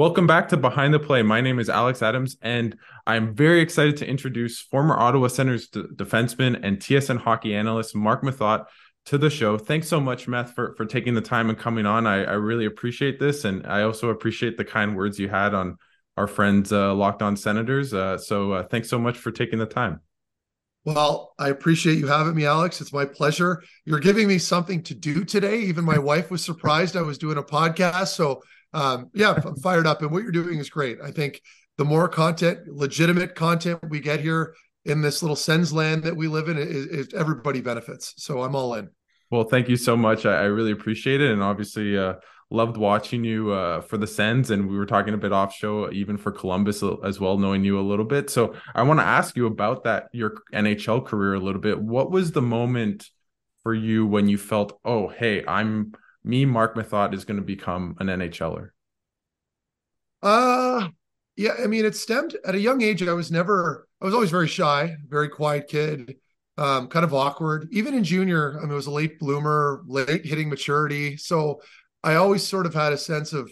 Welcome back to Behind the Play. My name is Alex Adams, and I'm very excited to introduce former Ottawa Senators d- defenseman and TSN hockey analyst Marc Methot to the show. Thanks so much, Meth, for, for taking the time and coming on. I, I really appreciate this, and I also appreciate the kind words you had on our friends uh, Locked On Senators. Uh, so uh, thanks so much for taking the time. Well, I appreciate you having me, Alex. It's my pleasure. You're giving me something to do today. Even my wife was surprised I was doing a podcast. So um, yeah, I'm fired up, and what you're doing is great. I think the more content, legitimate content we get here in this little Sens land that we live in, is, everybody benefits. So I'm all in. Well, thank you so much. I, I really appreciate it, and obviously uh, loved watching you uh, for the Sens. And we were talking a bit off show, even for Columbus as well, knowing you a little bit. So I want to ask you about that your NHL career a little bit. What was the moment for you when you felt, oh, hey, I'm me, Marc Methot, is going to become an NHLer? Uh yeah, I mean, it stemmed at a young age. I was never, I was always very shy, very quiet kid, um, kind of awkward. Even in junior, I mean, I was a late bloomer, late hitting maturity. So I always sort of had a sense of,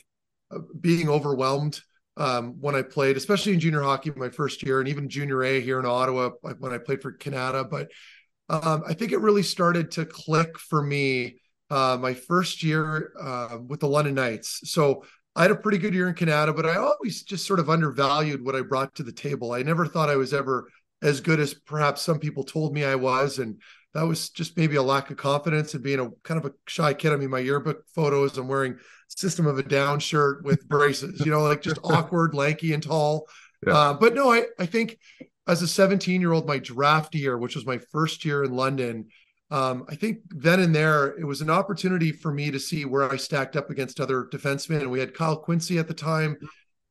being overwhelmed um, when I played, especially in junior hockey, my first year, and even junior A here in Ottawa when I played for Kanata. But um, I think it really started to click for me uh, my first year uh, with the London Knights. So I had a pretty good year in Kanata, but I always just sort of undervalued what I brought to the table. I never thought I was ever as good as perhaps some people told me I was. And that was just maybe a lack of confidence and being a kind of a shy kid. I mean, my yearbook photos, I'm wearing System of a Down shirt with braces, you know, like just awkward, lanky, and tall. Yeah. Uh, but no, I, I think as a 17 year old, my draft year, which was my first year in London, um, I think then and there it was an opportunity for me to see where I stacked up against other defensemen. And we had Kyle Quincey at the time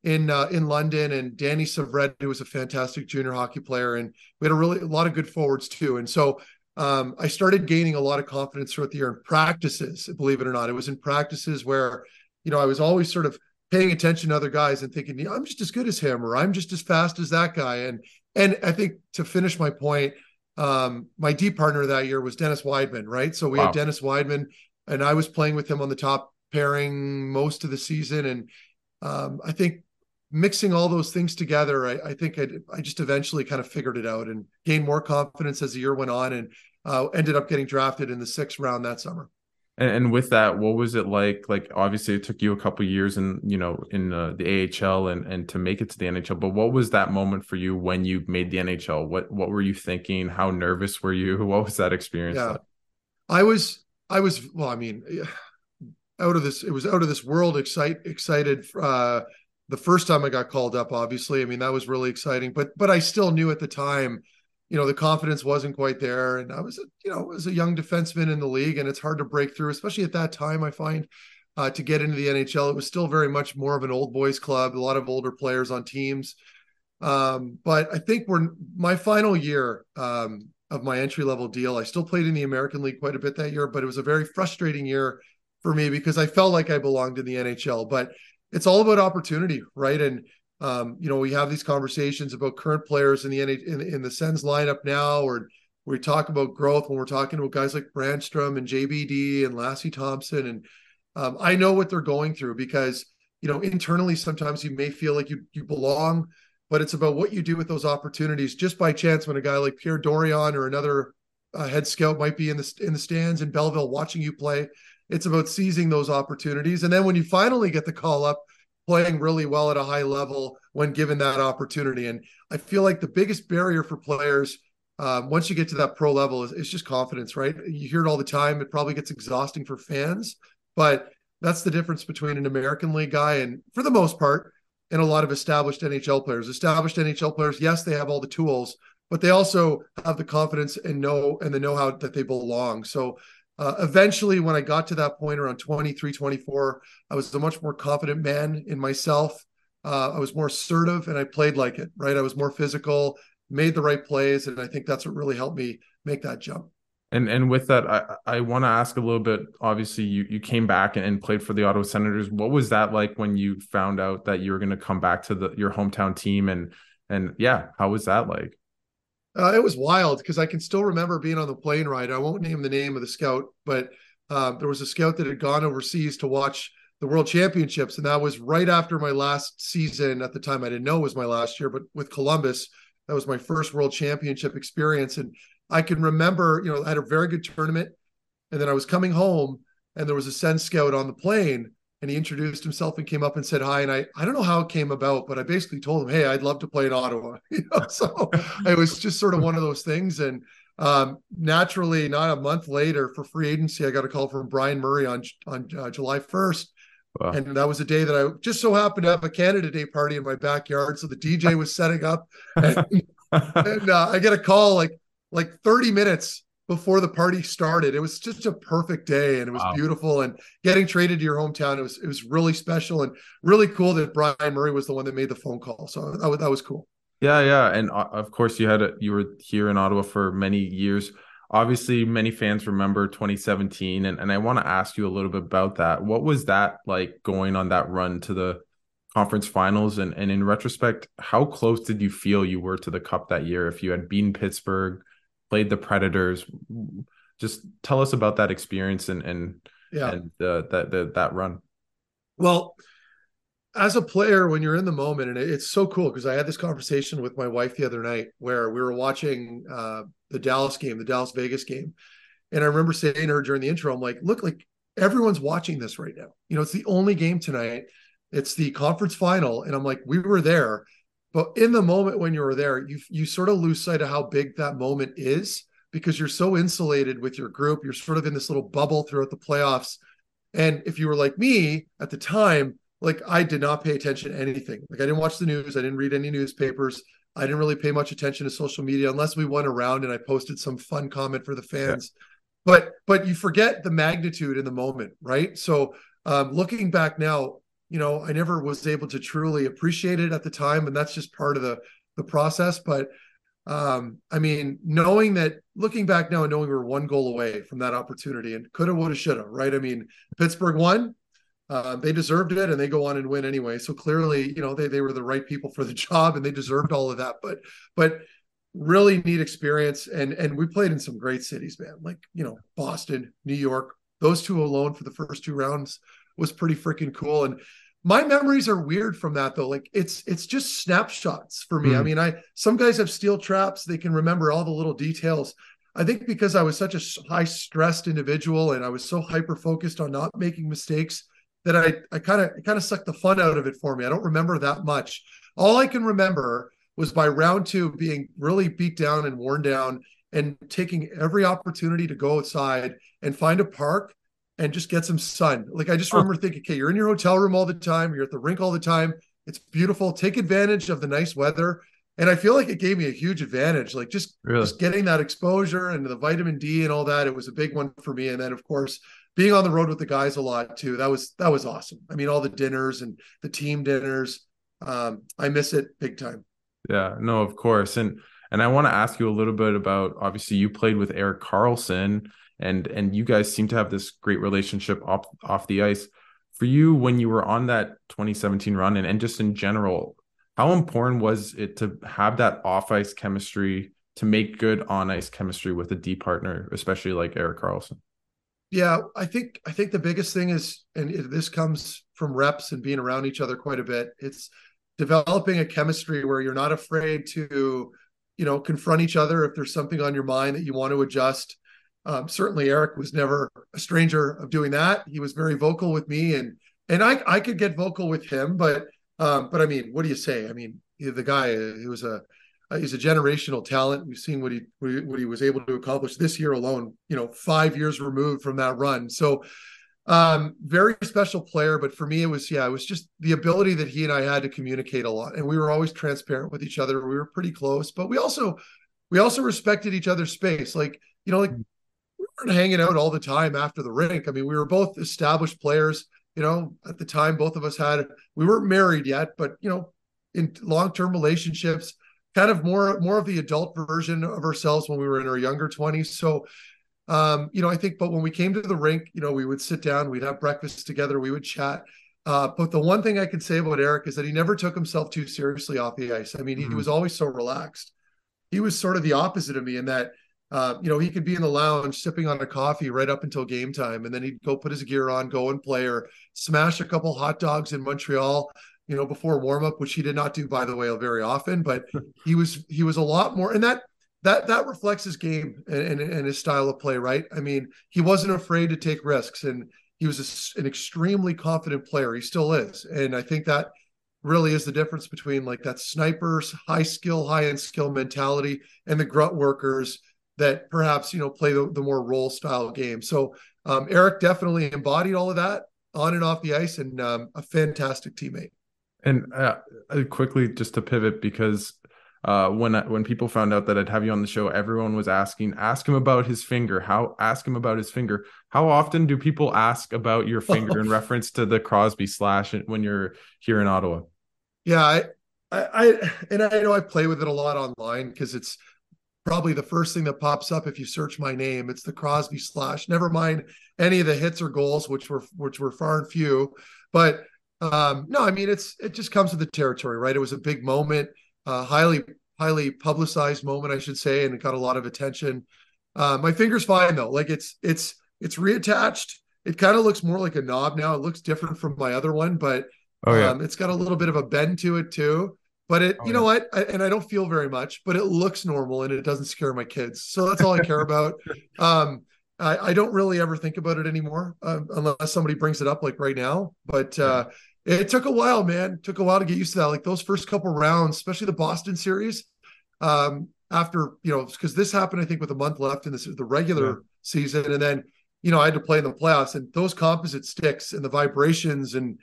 in uh, in London and Danny Syvret, who was a fantastic junior hockey player, and we had a really a lot of good forwards too. And so um, I started gaining a lot of confidence throughout the year in practices. Believe it or not, it was in practices where you know I was always sort of paying attention to other guys and thinking, I'm just as good as him, or I'm just as fast as that guy. And and I think to finish my point um, my D partner that year was Dennis Wideman, right? So we wow. had Dennis Wideman, and I was playing with him on the top pairing most of the season. And um, I think mixing all those things together, I, I think I'd, i just eventually kind of figured it out and gained more confidence as the year went on, and uh, ended up getting drafted in the sixth round that summer. And, and, with that, what was it like? Like, obviously, it took you a couple years, and you know, in uh, the AHL, and and to make it to the NHL. But what was that moment for you when you made the NHL? What what were you thinking? How nervous were you? What was that experience? Yeah, like? I was. I was. Well, I mean, out of this, it was out of this world. Excite excited. Uh, the first time I got called up, obviously, I mean, that was really exciting. But but I still knew at the time you know the confidence wasn't quite there. And i was a, you know was a young defenseman in the league and it's hard to break through especially at that time i find uh, to get into the nhl it was still very much more of an old boys club a lot of older players on teams. Um, but i think we're my final year um, of my entry level deal i still played in the american league quite a bit that year but it was a very frustrating year for me because i felt like i belonged in the nhl but it's all about opportunity right? And um, you know, we have these conversations about current players in the in, in the Sens lineup now, or we talk about growth when we're talking about guys like Brannstrom and JBD and Lassi Thomson. and um, I know what they're going through because you know internally sometimes you may feel like you you belong, but it's about what you do with those opportunities. Just by chance, when a guy like Pierre Dorion or another uh, head scout might be in the in the stands in Belleville watching you play, it's about seizing those opportunities, and then when you finally get the call up playing really well at a high level when given that opportunity. And I feel like the biggest barrier for players um, once you get to that pro level is, is just confidence, right? You hear it all the time. It probably gets exhausting for fans, but that's the difference between an American League guy and, for the most part, and a lot of established NHL players. Established NHL players, yes, they have all the tools, but they also have the confidence and know and the know-how that they belong. So uh, eventually, when I got to that point around 23, 24, I was a much more confident man in myself. Uh, I was more assertive and I played like it, right? I was more physical, made the right plays. And I think that's what really helped me make that jump. And and with that, I, I want to ask a little bit. Obviously, you you came back and, played for the Ottawa Senators. What was that like when you found out that you were going to come back to the your hometown team? And and yeah, how was that like? Uh, it was wild because I can still remember being on the plane ride. I won't name the name of the scout, but uh, there was a scout that had gone overseas to watch the World Championships, and that was right after my last season. At the time, I didn't know it was my last year, but with Columbus, that was my first World Championship experience, and I can remember, you know, I had a very good tournament, and then I was coming home, and there was a Sens scout on the plane, and he introduced himself and came up and said hi. And I, I don't know how it came about, but I basically told him, hey, I'd love to play in Ottawa. You know, so it was just sort of one of those things, and um, naturally, not a month later, for free agency, I got a call from Brian Murray on on uh, July first. Wow. And that was a day that I just so happened to have a Canada Day party in my backyard. So the DJ was setting up, and, and uh, I get a call like like 30 minutes before the party started. It was just a perfect day and it was wow. beautiful. And getting traded to your hometown, it was it was really special and really cool that Brian Murray was the one that made the phone call. So that was, that was cool. Yeah, yeah, and uh, of course you had a, you were here in Ottawa for many years. Obviously, many fans remember 2017, and, and I want to ask you a little bit about that. What was that like going on that run to the conference finals? And and in retrospect, how close did you feel you were to the cup that year? If you had beaten Pittsburgh, played the Predators, just tell us about that experience and and yeah, and uh, that that that run. Well, as a player when you're in the moment and it's so cool because i had this conversation with my wife the other night where we were watching uh, the dallas game the dallas vegas game. And i remember saying to her during the intro i'm like look like everyone's watching this right now. You know it's the only game tonight. It's the conference final. And i'm like we were there but in the moment when you were there you you sort of lose sight of how big that moment is because you're so insulated with your group you're sort of in this little bubble throughout the playoffs and if you were like me at the time like I did not pay attention to anything. Like I didn't watch the news, I didn't read any newspapers. I didn't really pay much attention to social media unless we went around and I posted some fun comment for the fans. Yeah. But but you forget the magnitude in the moment, right? So um, looking back now, you know, I never was able to truly appreciate it at the time, and that's just part of the the process. But um, I mean, knowing that, looking back now and knowing we were one goal away from that opportunity and coulda, woulda, shoulda, right? I mean, Pittsburgh won, uh, they deserved it and they go on and win anyway. So clearly, you know, they they were the right people for the job and they deserved all of that. But but really neat experience and and we played in some great cities, man. Like you know, Boston, New York. Those two alone for the first two rounds was pretty freaking cool. And my memories are weird from that though. Like it's it's just snapshots for me. Mm. I hmm. mean, I some guys have steel traps; they can remember all the little details. I think because I was such a high stressed individual and I was so hyper focused on not making mistakes that I I kind of kind of sucked the fun out of it for me. I don't remember that much. All I can remember was by round two being really beat down and worn down and taking every opportunity to go outside and find a park and just get some sun. Like I just remember thinking, okay, you're in your hotel room all the time, you're at the rink all the time. It's beautiful. Take advantage of the nice weather. And I feel like it gave me a huge advantage, like just, really? just getting that exposure and the vitamin D and all that. It was a big one for me. And then, of course, being on the road with the guys a lot too. That was that was awesome. I mean, all the dinners and the team dinners. Um, I miss it big time. Yeah, no, of course. And and I want to ask you a little bit about obviously you played with Erik Karlsson and and you guys seem to have this great relationship off off the ice. For you, when you were on that 2017 run and, and just in general, how important was it to have that off ice chemistry to make good on ice chemistry with a D partner, especially like Erik Karlsson? Yeah, I think I think the biggest thing is, and this comes from reps and being around each other quite a bit. It's developing a chemistry where you're not afraid to, you know, confront each other if there's something on your mind that you want to adjust. Um, certainly, Erik was never a stranger of doing that. He was very vocal with me, and and I I could get vocal with him, but um, but I mean, what do you say? I mean, the guy he was a he's a generational talent. We've seen what he what he was able to accomplish this year alone. You know, five years removed from that run. So, um, very special player. But for me, it was yeah, it was just the ability that he and I had to communicate a lot, and we were always transparent with each other. We were pretty close, but we also we also respected each other's space. Like you know, like hanging out all the time after the rink. I mean, we were both established players. You know, at the time, both of us had we weren't married yet, but you know, in long term relationships kind of more more of the adult version of ourselves when we were in our younger 20s so um, you know i think but when we came to the rink you know we would sit down we'd have breakfast together we would chat uh, but the one thing i can say about Erik is that he never took himself too seriously off the ice i mean mm-hmm. he was always so relaxed he was sort of the opposite of me in that uh, you know, he could be in the lounge sipping on a coffee right up until game time, and then he'd go put his gear on, go and play, or smash a couple hot dogs in Montreal, you know, before warm up, which he did not do, by the way, very often. But he was he was a lot more, and that that that reflects his game and, and, and his style of play, right? I mean, he wasn't afraid to take risks, and he was a, an extremely confident player. He still is, and I think that really is the difference between like that snipers, high skill, high end skill mentality, and the grunt workers that perhaps you know play the, the more role style game. So um, Erik definitely embodied all of that on and off the ice, and um, a fantastic teammate. And uh, quickly, just to pivot, because uh, when when people found out that I'd have you on the show, everyone was asking, ask him about his finger. How ask him about his finger. How often do people ask about your finger in reference to the Crosby slash when you're here in Ottawa? Yeah, I, I, and I know I play with it a lot online because it's probably the first thing that pops up if you search my name. It's the Crosby slash. Never mind any of the hits or goals, which were which were far and few. But um, no, I mean it's it just comes with the territory, right? It was a big moment, uh, highly highly publicized moment, I should say, and it got a lot of attention. Uh, my finger's fine though. Like it's it's it's reattached. It kind of looks more like a knob now. It looks different from my other one, but oh, yeah. um, it's got a little bit of a bend to it too. But it, oh, you know what? I, and I don't feel very much, but it looks normal and it doesn't scare my kids. So that's all I care about. Um, I, I, don't really ever think about it anymore uh, unless somebody brings it up, like right now. But uh, it took a while, man. It took a while to get used to that. Like those first couple rounds, especially the Boston series. Um, after you know, because this happened, I think, with a month left in this the regular yeah. season, and then you know I had to play in the playoffs, and those composite sticks and the vibrations and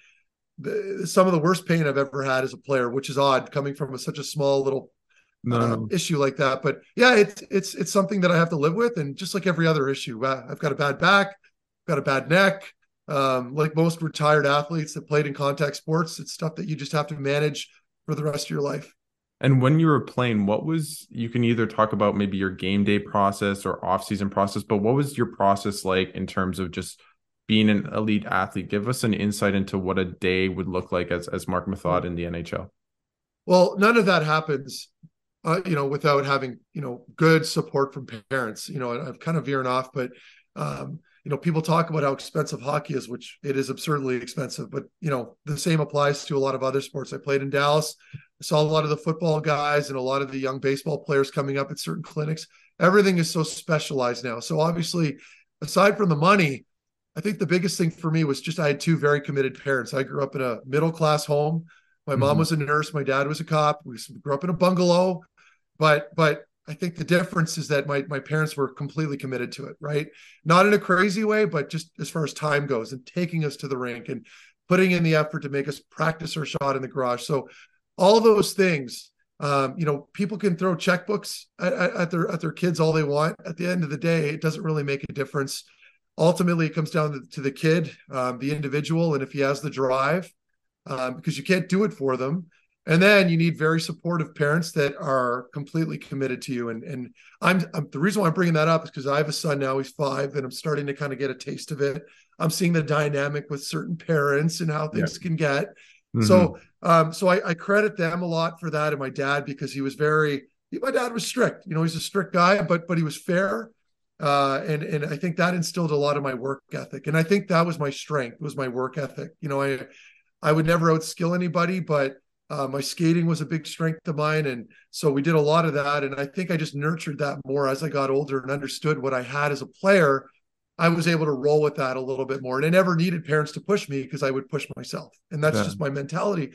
the, some of the worst pain I've ever had as a player, which is odd coming from a, such a small little no. um, issue like that. But yeah, it's it's it's something that I have to live with, and just like every other issue, uh, I've got a bad back, got a bad neck. Um, like most retired athletes that played in contact sports, it's stuff that you just have to manage for the rest of your life. And when you were playing, what was you can either talk about maybe your game day process or off season process, but what was your process like in terms of just being an elite athlete. Give us an insight into what a day would look like as as Marc Methot in the NHL. Well, none of that happens, uh, you know, without having you know good support from parents. You know, I'm kind of veering off, but um, you know, people talk about how expensive hockey is, which it is absurdly expensive. But you know, the same applies to a lot of other sports. I played in Dallas. I saw a lot of the football guys and a lot of the young baseball players coming up at certain clinics. Everything is so specialized now. So obviously, aside from the money, I think the biggest thing for me was just I had two very committed parents. I grew up in a middle class home. My mom mm-hmm. was a nurse. My dad was a cop. We grew up in a bungalow, but but I think the difference is that my my parents were completely committed to it. Right, not in a crazy way, but just as far as time goes and taking us to the rink and putting in the effort to make us practice our shot in the garage. So all those things, um, you know, people can throw checkbooks at, at their at their kids all they want. At the end of the day, it doesn't really make a difference ultimately it comes down to, the kid, um, the individual, and if he has the drive, um, because you can't do it for them. And then you need very supportive parents that are completely committed to you. And and I'm, I'm the reason why I'm bringing that up is because I have a son now. He's five, and I'm starting to kind of get a taste of it. I'm seeing the dynamic with certain parents and how things yeah. can get. Mm-hmm. So um, so I, I credit them a lot for that, and my dad because he was very. My dad was strict. You know, he's a strict guy, but but he was fair uh, and and I think that instilled a lot of my work ethic, and I think that was my strength was my work ethic. You know, I I would never outskill anybody, but uh, my skating was a big strength of mine, and so we did a lot of that. And I think I just nurtured that more as I got older and understood what I had as a player. I was able to roll with that a little bit more, and I never needed parents to push me because I would push myself, and that's yeah. just my mentality.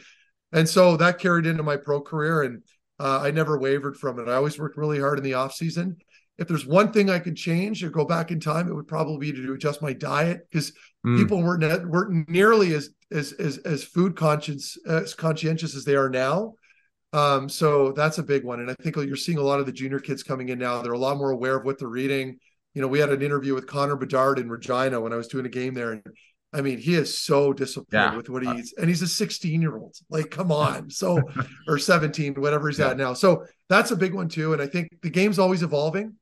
And so that carried into my pro career, and uh, I never wavered from it. I always worked really hard in the off season if there's one thing I could change or go back in time, it would probably be to adjust my diet because mm. people weren't weren't nearly as as as, as food conscious as conscientious as they are now. Um, so that's a big one, and I think you're seeing a lot of the junior kids coming in now. They're a lot more aware of what they're reading. You know, we had an interview with Connor Bedard in Regina when I was doing a game there, and I mean, he is so disciplined yeah. with what he eats, and he's a 16 year old. Like, come on, so or 17, whatever he's yeah. at now. So that's a big one too. And I think the game's always evolving.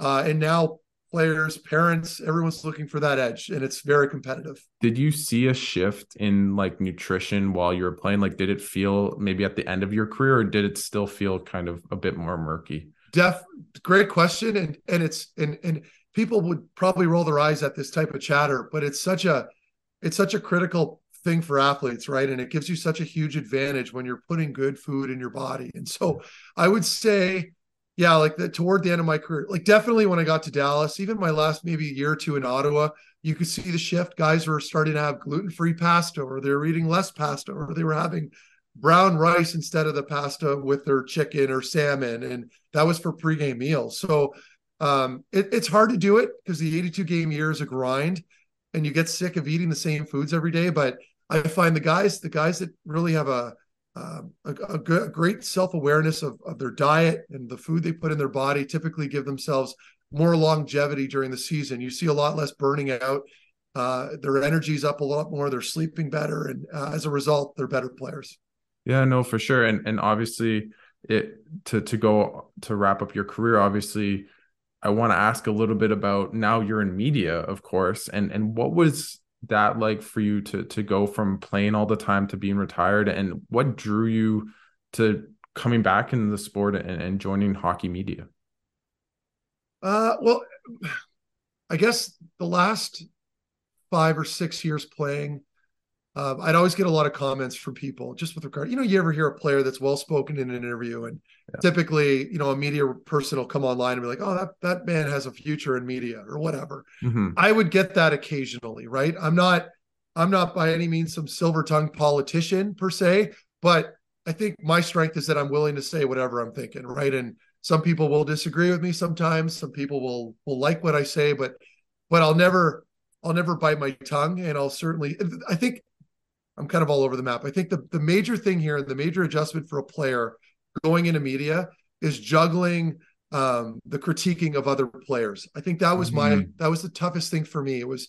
Uh, and now players, parents, everyone's looking for that edge, and it's very competitive. Did you see a shift in like nutrition while you were playing? Like, did it feel maybe at the end of your career, or did it still feel kind of a bit more murky? Def, great question, and and it's and and people would probably roll their eyes at this type of chatter, but it's such a it's such a critical thing for athletes, right? And it gives you such a huge advantage when you're putting good food in your body. And so I would say, yeah, like the toward the end of my career, like definitely when I got to Dallas, even my last maybe year or two in Ottawa, you could see the shift. Guys were starting to have gluten-free pasta, or they were eating less pasta, or they were having brown rice instead of the pasta with their chicken or salmon. And that was for pregame meals. So um, it, it's hard to do it because the 82 game year is a grind and you get sick of eating the same foods every day. But I find the guys, the guys that really have a um, a, a, good, a great self awareness of, of their diet and the food they put in their body, typically give themselves more longevity during the season. You see a lot less burning out. Uh, their energy's up a lot more. They're sleeping better, and uh, as a result, they're better players. Yeah, no, for sure. And and obviously, it to to go to wrap up your career. Obviously, I want to ask a little bit about now you're in media, of course, and and what was that like for you to to go from playing all the time to being retired, and what drew you to coming back into the sport and, and joining hockey media? Uh, well, I guess the last five or six years playing, um, I'd always get a lot of comments from people just with regard, you know, you ever hear a player that's well spoken in an interview, and yeah. typically, you know, a media person will come online and be like, "Oh, that that man has a future in media" or whatever. Mm-hmm. I would get that occasionally, right? I'm not, I'm not by any means some silver tongued politician per se, but I think my strength is that I'm willing to say whatever I'm thinking, right? And some people will disagree with me sometimes. Some people will will like what I say, but but I'll never I'll never bite my tongue, and I'll certainly. I think I'm kind of all over the map. I think the, the major thing here, the major adjustment for a player going into media is juggling um, the critiquing of other players. I think that was mm-hmm. my that was the toughest thing for me. It was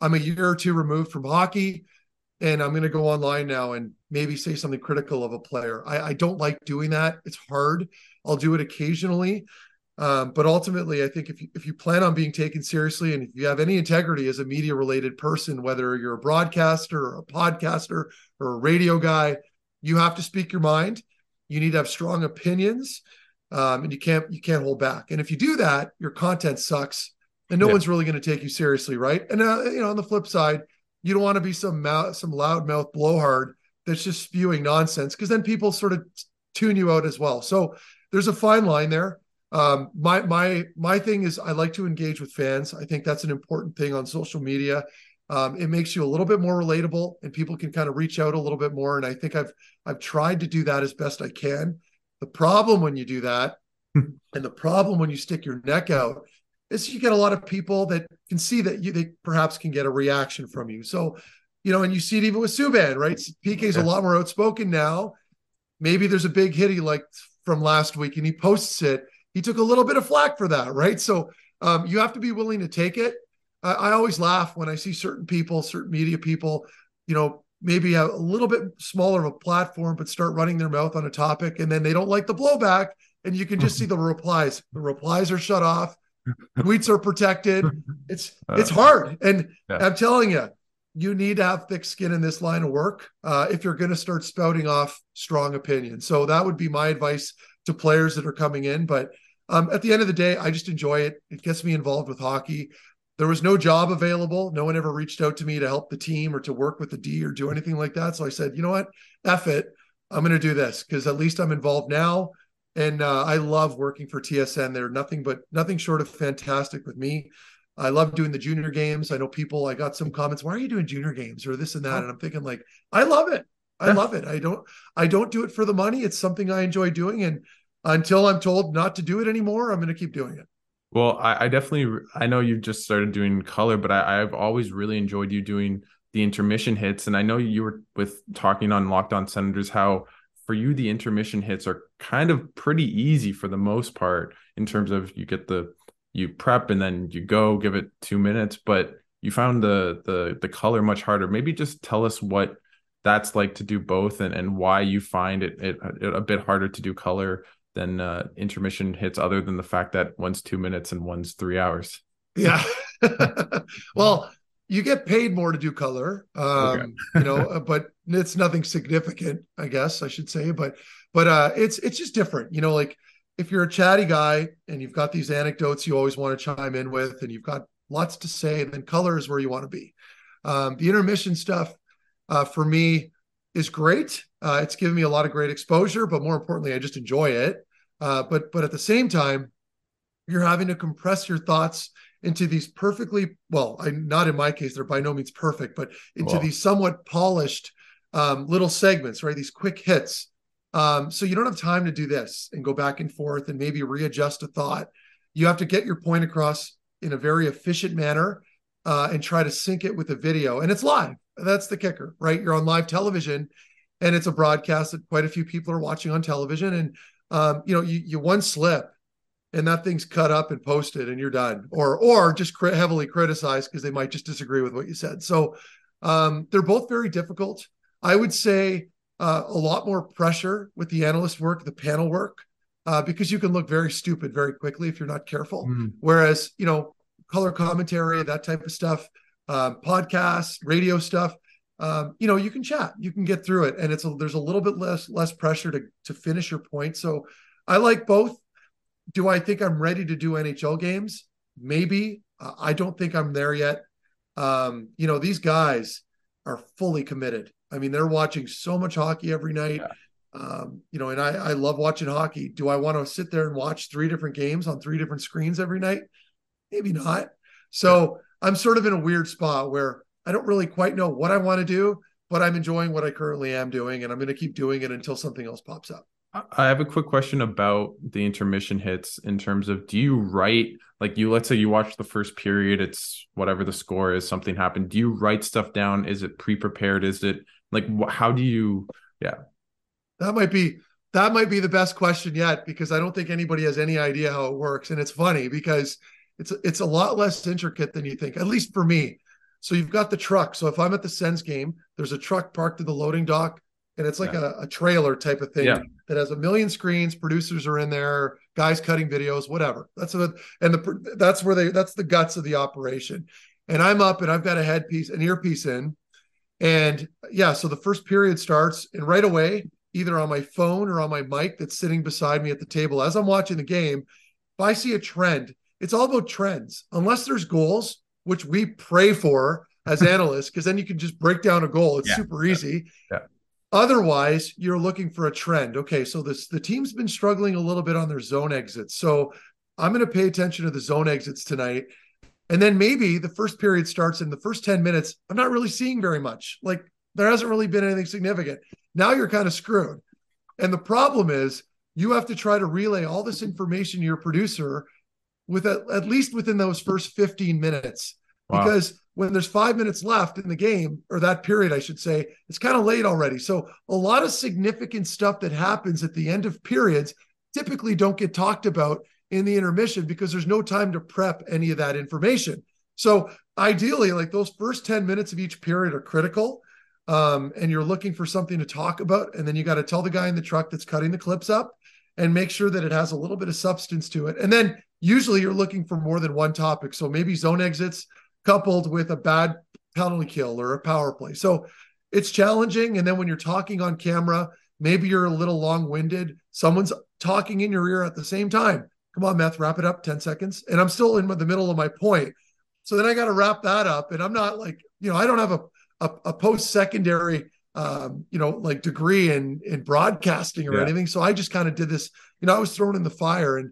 I'm a year or two removed from hockey, and I'm going to go online now and maybe say something critical of a player. I, I don't like doing that. It's hard. I'll do it occasionally, um, but ultimately, I think if you, if you plan on being taken seriously and if you have any integrity as a media related person, whether you're a broadcaster or a podcaster or a radio guy, you have to speak your mind. You need to have strong opinions, um, and you can't you can't hold back. And if you do that, your content sucks, and no yeah. one's really going to take you seriously, right? And uh, you know, on the flip side, you don't want to be some mouth, some loudmouth blowhard that's just spewing nonsense because then people sort of tune you out as well. So there's a fine line there um, my my my thing is I like to engage with fans. I think that's an important thing on social media. Um, it makes you a little bit more relatable, and people can kind of reach out a little bit more. And I think I've I've tried to do that as best I can. The problem when you do that, and the problem when you stick your neck out, is you get a lot of people that can see that you they perhaps can get a reaction from you. So, you know, and you see it even with Subban, right? PK's a lot more outspoken now. Maybe there's a big hit he like from last week, and he posts it he took a little bit of flack for that, right? So um, you have to be willing to take it. I, I always laugh when I see certain people, certain media people, you know, maybe a, a little bit smaller of a platform, but start running their mouth on a topic, and then they don't like the blowback, and you can just see the replies. The replies are shut off. Tweets are protected. It's uh, it's hard, and yeah. I'm telling you, you need to have thick skin in this line of work uh, if you're going to start spouting off strong opinions. So that would be my advice to players that are coming in. But um, at the end of the day, I just enjoy it. It gets me involved with hockey. There was no job available. No one ever reached out to me to help the team or to work with the D or do anything like that. So I said, you know what? F it. I'm going to do this because at least I'm involved now. And uh, I love working for TSN. They're nothing but nothing short of fantastic with me. I love doing the junior games. I know people, I got some comments, why are you doing junior games or this and that? And I'm thinking like, I love it. I love it. I don't, I don't do it for the money. It's something I enjoy doing. And until I'm told not to do it anymore, I'm going to keep doing it. Well, I, I, definitely I know you've just started doing color, but I, I've always really enjoyed you doing the intermission hits. And I know you were with talking on Locked On Senators how for you the intermission hits are kind of pretty easy for the most part in terms of you get the you prep and then you go give it two minutes, but you found the the the color much harder. Maybe just tell us what that's like to do both and, and why you find it, it, it a bit harder to do color than uh, intermission hits, other than the fact that one's two minutes and one's three hours. Yeah. well, you get paid more to do color, um, okay. you know, uh, but it's nothing significant, I guess I should say. But but uh, it's it's just different, you know. Like if you're a chatty guy and you've got these anecdotes you always want to chime in with, and you've got lots to say, then color is where you want to be. Um, the intermission stuff uh, for me is great. Uh, it's given me a lot of great exposure, but more importantly, I just enjoy it. Uh, but but at the same time, you're having to compress your thoughts into these perfectly well, I not in my case, they're by no means perfect, but into these somewhat polished um, little segments, right? These quick hits. Um, so you don't have time to do this and go back and forth and maybe readjust a thought. You have to get your point across in a very efficient manner uh, and try to sync it with a video. And it's live. That's the kicker, right? You're on live television and it's a broadcast that quite a few people are watching on television. And, um, you know, you, you one slip and that thing's cut up and posted and you're done or or just cr- heavily criticized because they might just disagree with what you said so um, they're both very difficult i would say uh, a lot more pressure with the analyst work the panel work uh, because you can look very stupid very quickly if you're not careful mm. whereas you know color commentary that type of stuff uh, podcasts radio stuff um, you know you can chat you can get through it and it's a, there's a little bit less less pressure to to finish your point so i like both do I think I'm ready to do NHL games? Maybe. Uh, I don't think I'm there yet. Um, you know, these guys are fully committed. I mean, they're watching so much hockey every night. Yeah. Um, you know, and I, I love watching hockey. Do I want to sit there and watch three different games on three different screens every night? Maybe not. So. I'm sort of in a weird spot where I don't really quite know what I want to do, but I'm enjoying what I currently am doing, and I'm going to keep doing it until something else pops up. I have a quick question about the intermission hits in terms of do you write like you let's say you watch the first period it's whatever the score is something happened do you write stuff down? Is it pre-prepared? Is it like how do you yeah. That might be that might be the best question yet because I don't think anybody has any idea how it works and it's funny because it's it's a lot less intricate than you think at least for me so you've got the truck so if I'm at the Sens game there's a truck parked in the loading dock and it's like yeah. a, a, trailer type of thing yeah. that has a million screens producers are in there guys cutting videos whatever that's what and the that's where they that's the guts of the operation and i'm up and i've got a headpiece an earpiece in and yeah so the first period starts and right away either on my phone or on my mic that's sitting beside me at the table as i'm watching the game if i see a trend it's all about trends unless there's goals which we pray for as analysts because then you can just break down a goal it's yeah. super easy yeah. Otherwise, you're looking for a trend. Okay, so this the team's been struggling a little bit on their zone exits. So I'm going to pay attention to the zone exits tonight. And then maybe the first period starts in the first 10 minutes. I'm not really seeing very much. Like there hasn't really been anything significant. Now you're kind of screwed. And the problem is you have to try to relay all this information to your producer with at, at least within those first 15 minutes. Wow. Because when there's five minutes left in the game, or that period, I should say, it's kind of late already. So a lot of significant stuff that happens at the end of periods typically don't get talked about in the intermission because there's no time to prep any of that information. So ideally, like those first 10 minutes of each period are critical. Um, and you're looking for something to talk about. And then you got to tell the guy in the truck that's cutting the clips up and make sure that it has a little bit of substance to it. And then usually you're looking for more than one topic. So maybe zone exits, coupled with a bad penalty kill or a power play. So it's challenging. And then when you're talking on camera, maybe you're a little long winded. Someone's talking in your ear at the same time. Come on, Meth, wrap it up 10 seconds. And I'm still in the middle of my point. So then I got to wrap that up. And I'm not like, you know, I don't have a, a, a post secondary, um, you know, like degree in, in broadcasting or yeah. anything. So I just kind of did this, you know, I was thrown in the fire and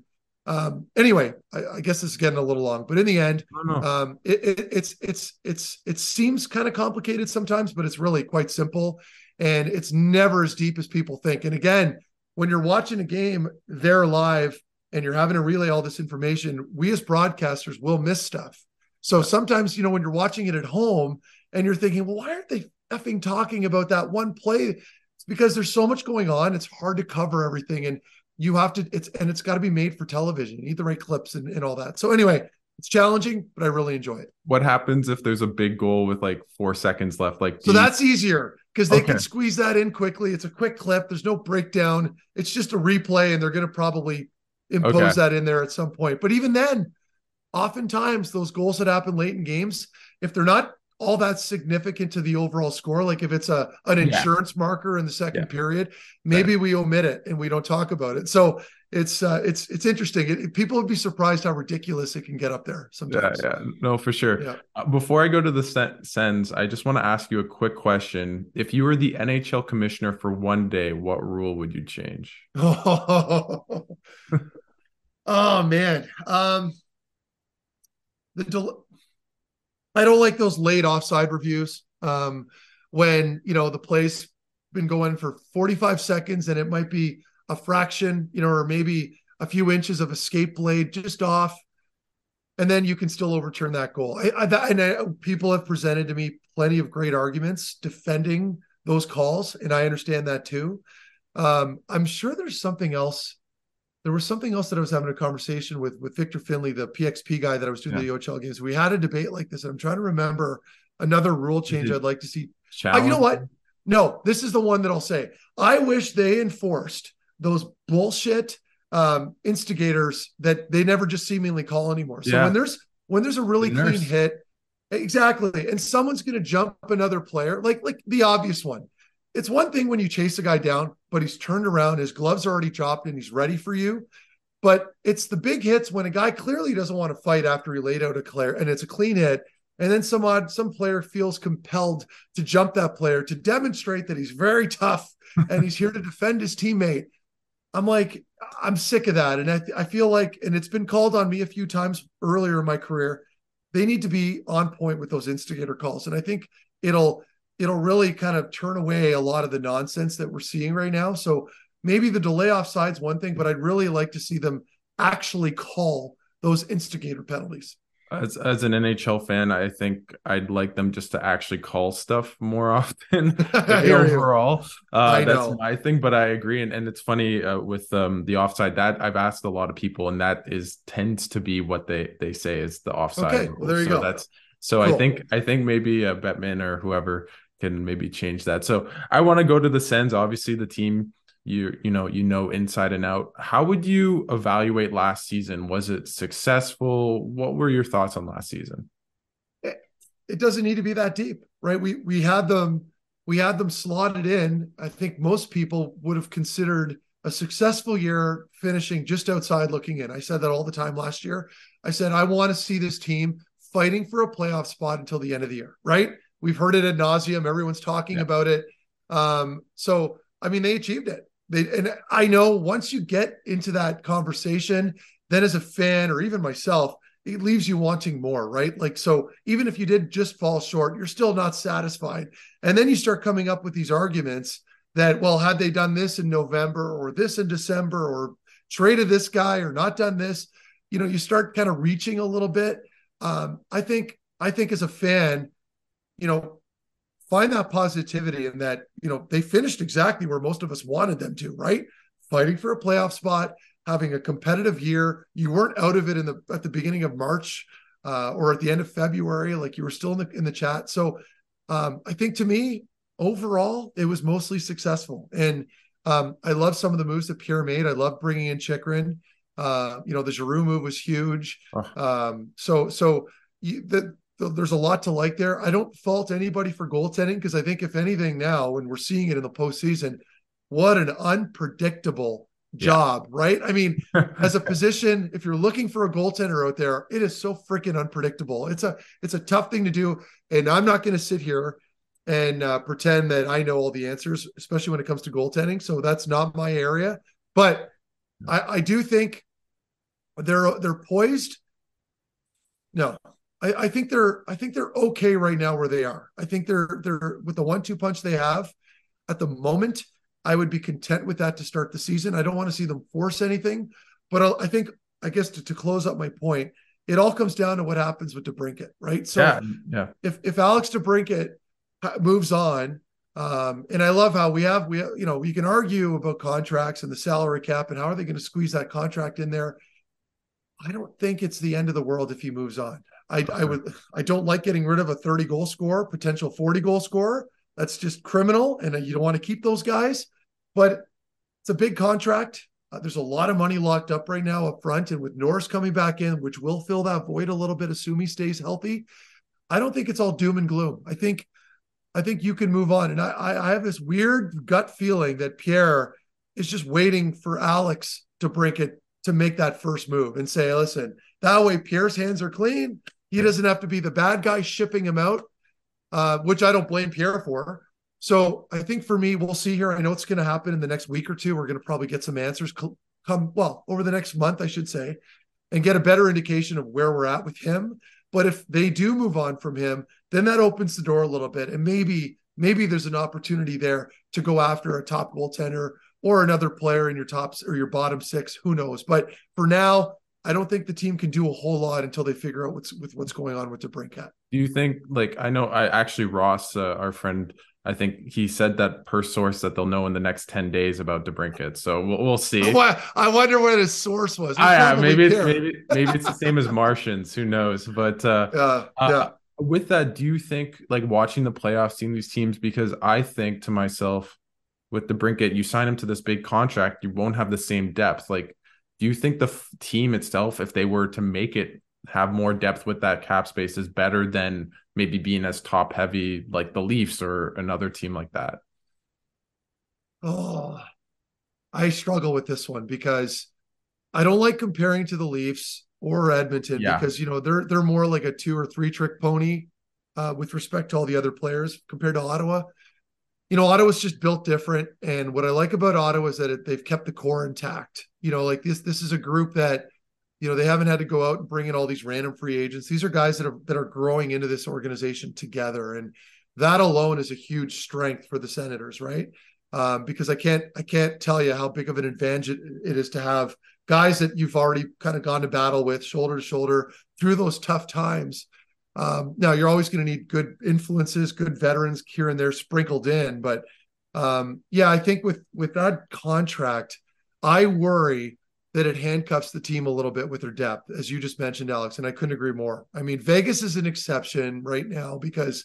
um, anyway, I, I, guess this is getting a little long, but in the end, um, it, it, it's it's it's it seems kind of complicated sometimes, but it's really quite simple, and it's never as deep as people think. And again, when you're watching a game, they're live, and you're having to relay all this information. We as broadcasters will miss stuff. So sometimes, you know, when you're watching it at home and you're thinking, well, why aren't they effing talking about that one play? It's because there's so much going on. It's hard to cover everything. And you have to it's and it's got to be made for television you need the right clips and, and all that so anyway it's challenging but i really enjoy it what happens if there's a big goal with like four seconds left like so you... that's easier because they okay. can squeeze that in quickly it's a quick clip there's no breakdown it's just a replay and they're going to probably impose okay. that in there at some point but even then oftentimes those goals that happen late in games if they're not all that significant to the overall score. Like if it's a an insurance yeah. marker in the second yeah. period, maybe right. we omit it and we don't talk about it. So it's uh, it's it's interesting. It, people would be surprised how ridiculous it can get up there sometimes. Yeah, yeah. no, for sure. Yeah. Uh, before I go to the Sens, I just want to ask you a quick question. If you were the NHL commissioner for one day, what rule would you change? oh man, um, the del- I don't like those late offside reviews. Um, when you know the play's been going for 45 seconds and it might be a fraction, you know, or maybe a few inches of escape blade just off, and then you can still overturn that goal. I, I, that, and I, people have presented to me plenty of great arguments defending those calls, and I understand that too. Um, I'm sure there's something else there was something else that I was having a conversation with with Victor Finley, the PXP guy that I was doing yeah. the OHL games. We had a debate like this, and I'm trying to remember another rule change I'd like to see. Uh, you know what? No, this is the one that I'll say. I wish they enforced those bullshit um, instigators that they never just seemingly call anymore. So yeah. when there's when there's a really clean hit, exactly, and someone's going to jump another player, like like the obvious one it's one thing when you chase a guy down, but he's turned around, his gloves are already chopped, and he's ready for you. But it's the big hits when a guy clearly doesn't want to fight after he laid out a clear, and it's a clean hit. And then some odd, some player feels compelled to jump that player to demonstrate that he's very tough and he's here to defend his teammate. I'm like, I'm sick of that. And I, I feel like, and it's been called on me a few times earlier in my career, they need to be on point with those instigator calls. And I think it'll it'll really kind of turn away a lot of the nonsense that we're seeing right now. So maybe the delay offside's one thing, but I'd really like to see them actually call those instigator penalties. As as an NHL fan, I think I'd like them just to actually call stuff more often. overall, uh, that's my thing. But I agree, and, and it's funny uh, with um, the offside that I've asked a lot of people, and that is tends to be what they they say is the offside. Okay, well, there you so go. That's so cool. I think I think maybe uh, Bettman or whoever can maybe change that. So I want to go to the Sens. Obviously, the team you you know you know inside and out. How would you evaluate last season? Was it successful? What were your thoughts on last season? It, it doesn't need to be that deep, right? We we had them we had them slotted in. I think most people would have considered a successful year finishing just outside looking in. I said that all the time last year. I said I want to see this team fighting for a playoff spot until the end of the year, right? We've heard it ad nauseum. Everyone's talking yeah. about it. Um, so I mean, they achieved it. They and I know once you get into that conversation, then as a fan or even myself, it leaves you wanting more, right? Like so, even if you did just fall short, you're still not satisfied. And then you start coming up with these arguments that, well, had they done this in November or this in December or traded this guy or not done this, you know, you start kind of reaching a little bit. Um, I think I think as a fan, you know, find that positivity and that, you know, they finished exactly where most of us wanted them to, right? Fighting for a playoff spot, having a competitive year. You weren't out of it in the at the beginning of March uh, or at the end of February, like you were still in the in the chat. So um, I think to me, overall, it was mostly successful. And um, I love some of the moves that Pierre made. I love bringing in Chychrun. Uh, you know, the Giroux move was huge. Oh. Um, so so you, the there's a lot to like there. I don't fault anybody for goaltending because I think if anything now, when we're seeing it in the postseason, what an unpredictable job, yeah. right? I mean, as a position, if you're looking for a goaltender out there, it is so freaking unpredictable. It's a it's a tough thing to do, and I'm not going to sit here and uh, pretend that I know all the answers, especially when it comes to goaltending. So that's not my area, but I, I do think they're they're poised. No, I, I, think they're I think they're okay right now where they are. I think they're they're with the one two punch they have at the moment. I would be content with that to start the season. I don't want to see them force anything, but I, I think I guess to, to, close up my point, it all comes down to what happens with DeBrincat, right? So yeah, yeah. if if Alex DeBrincat moves on, um, and I love how we have we you know we can argue about contracts and the salary cap and how are they going to squeeze that contract in there. I don't think it's the end of the world if he moves on. I, I would I don't like getting rid of a 30 goal scorer, potential 40 goal scorer. That's just criminal, and you don't want to keep those guys. But it's a big contract. Uh, there's a lot of money locked up right now up front, and with Norris coming back in, which will fill that void a little bit, assume he stays healthy. I don't think it's all doom and gloom. I think I think you can move on. And I, I have this weird gut feeling that Pierre is just waiting for Alex to break it to make that first move and say, listen, that way Pierre's hands are clean. He doesn't have to be the bad guy shipping him out, uh, which I don't blame Pierre for. So I think for me, we'll see here. I know it's going to happen in the next week or two. We're going to probably get some answers come, well, over the next month, I should say, and get a better indication of where we're at with him. But if they do move on from him, then that opens the door a little bit. And maybe, maybe there's an opportunity there to go after a top goaltender or another player in your tops or your bottom six. Who knows? But for now, I don't think the team can do a whole lot until they figure out what's with what's going on with the DeBrincat. Do you think like I know I actually Ross, uh, our friend, I think he said that per source that they'll know in the next ten days about DeBrincat. So we'll, we'll see. I wonder what his source was. I, maybe it's, maybe maybe it's the same as Martians. Who knows? But uh, uh, yeah. With that, do you think like watching the playoffs, seeing these teams? Because I think to myself, with DeBrincat, you sign him to this big contract, you won't have the same depth. Like do you think the f- team itself, if they were to make it have more depth with that cap space, is better than maybe being as top heavy like the Leafs or another team like that? Oh, I struggle with this one because I don't like comparing to the Leafs or Edmonton yeah. because you know they're they're more like a two or three trick pony uh, with respect to all the other players compared to Ottawa you know, Ottawa's just built different. And what I like about Ottawa is that it, they've kept the core intact. You know, like this, this is a group that, you know, they haven't had to go out and bring in all these random free agents. These are guys that are that are growing into this organization together, and that alone is a huge strength for the Senators, right? Um, because I can't I can't tell you how big of an advantage it, is to have guys that you've already kind of gone to battle with shoulder to shoulder through those tough times um, now you're always going to need good influences, good veterans here and there sprinkled in, but um, yeah, I think with with that contract, I worry that it handcuffs the team a little bit with their depth, as you just mentioned, Alex, and I couldn't agree more. I mean, Vegas is an exception right now because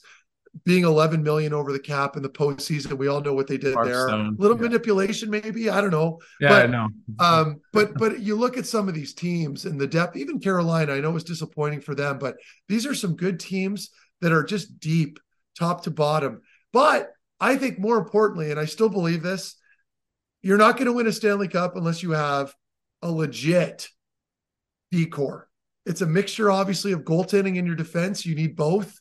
being 11 million over the cap in the postseason. We all know what they did there. A little yeah. manipulation, maybe. I don't know. Yeah, but, I know. um, but but you look at some of these teams and the depth. Even Carolina, I know was disappointing for them, but these are some good teams that are just deep, top to bottom. But I think more importantly, and I still believe this, you're not going to win a Stanley Cup unless you have a legit D-core. It's a mixture, obviously, of goaltending in your defense. You need both.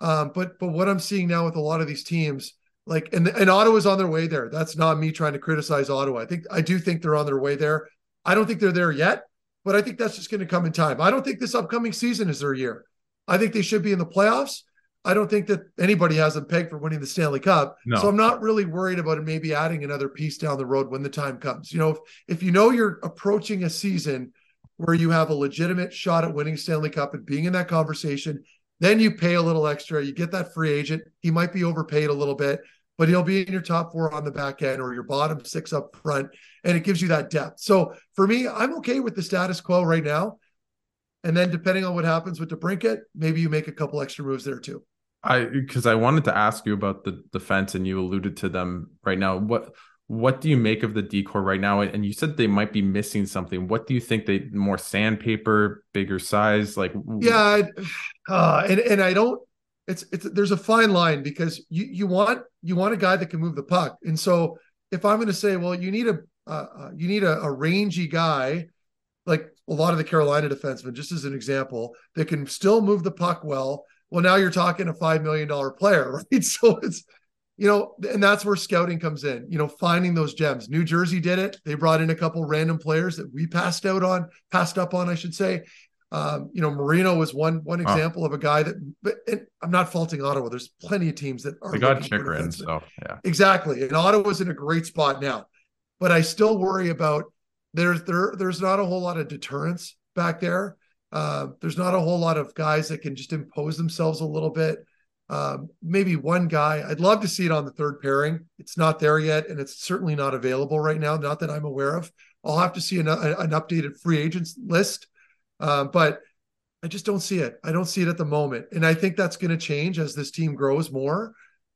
Um, but but what I'm seeing now with a lot of these teams, like and and Ottawa's on their way there. That's not me trying to criticize Ottawa. I think I do think they're on their way there. I don't think they're there yet, but I think that's just going to come in time. I don't think this upcoming season is their year. I think they should be in the playoffs. I don't think that anybody has them pegged for winning the Stanley Cup. No. So I'm not really worried about it maybe adding another piece down the road when the time comes. You know, if, if you know you're approaching a season where you have a legitimate shot at winning Stanley Cup and being in that conversation then you pay a little extra. You get that free agent. He might be overpaid a little bit, but he'll be in your top four on the back end or your bottom six up front. And it gives you that depth. So for me, I'm okay with the status quo right now. And then depending on what happens with DeBrincat, maybe you make a couple extra moves there too. I because I wanted to ask you about the defense and you alluded to them right now. What what do you make of the D-core right now? And you said they might be missing something. What do you think they more sandpaper, bigger size? Like yeah, uh, and and I don't. It's it's there's a fine line because you you want you want a guy that can move the puck, and so if I'm going to say, well, you need a uh, uh, you need a, a rangy guy like a lot of the Carolina defensemen, just as an example, that can still move the puck well. Well, now you're talking a five million dollar player, right? So it's you know, and that's where scouting comes in, you know, finding those gems. New Jersey did it. They brought in a couple random players that we passed out on, passed up on, I should say. Um, you know, Marino was one one example oh. of a guy that, but I'm not faulting Ottawa. There's plenty of teams that are. They got Chychrun, so yeah, exactly. And Ottawa's in a great spot now, but I still worry about there's there there's not a whole lot of deterrence back there. Uh, there's not a whole lot of guys that can just impose themselves a little bit. Um, maybe one guy. I'd love to see it on the third pairing. It's not there yet, and it's certainly not available right now. Not that I'm aware of. I'll have to see an, an updated free agents list, uh, but I just don't see it. I don't see it at the moment, and I think that's going to change as this team grows more.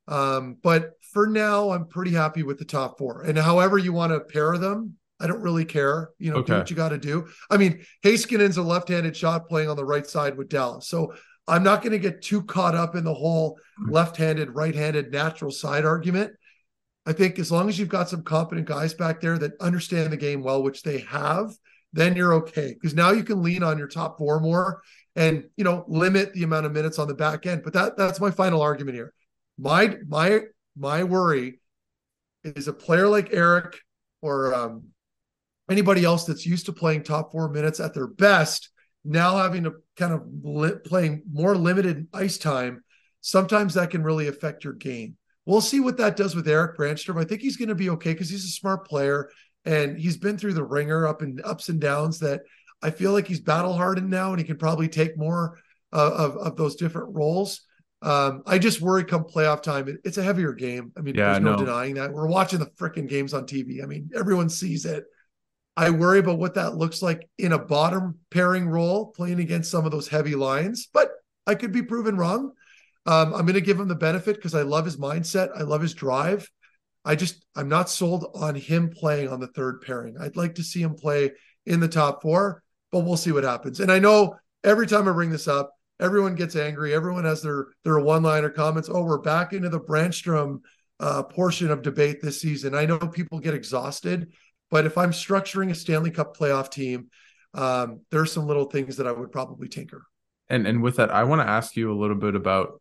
Um, but for now, I'm pretty happy with the top four. And however you want to pair them, I don't really care. You know, okay. do what you got to do. I mean, Heiskanen's a left-handed shot playing on the right side with Dallas, so I'm not going to get too caught up in the whole left-handed, right-handed natural side argument. I think as long as you've got some competent guys back there that understand the game well, which they have, then you're okay. Because now you can lean on your top four more and you know limit the amount of minutes on the back end. But that that's my final argument here. My my my worry is a player like Erik or um, anybody else that's used to playing top four minutes at their best now having to kind of li- playing more limited ice time. Sometimes that can really affect your game. We'll see what that does with Erik Brannstrom. I think he's going to be okay because he's a smart player and he's been through the ringer up and ups and downs that I feel like he's battle hardened now and he can probably take more uh, of, of those different roles. Um, I just worry come playoff time, it, it's a heavier game. I mean, yeah, there's no, no denying that. We're watching the freaking games on TV. I mean, everyone sees it. I worry about what that looks like in a bottom pairing role playing against some of those heavy lines, but I could be proven wrong. Um, I'm going to give him the benefit because I love his mindset. I love his drive. I just, I'm not sold on him playing on the third pairing. I'd like to see him play in the top four, but we'll see what happens. And I know every time I bring this up, everyone gets angry. Everyone has their their one liner comments. Oh, we're back into the Brannstrom uh, portion of debate this season. I know people get exhausted, but if I'm structuring a Stanley Cup playoff team, um, there's some little things that I would probably tinker. And and with that, I want to ask you a little bit about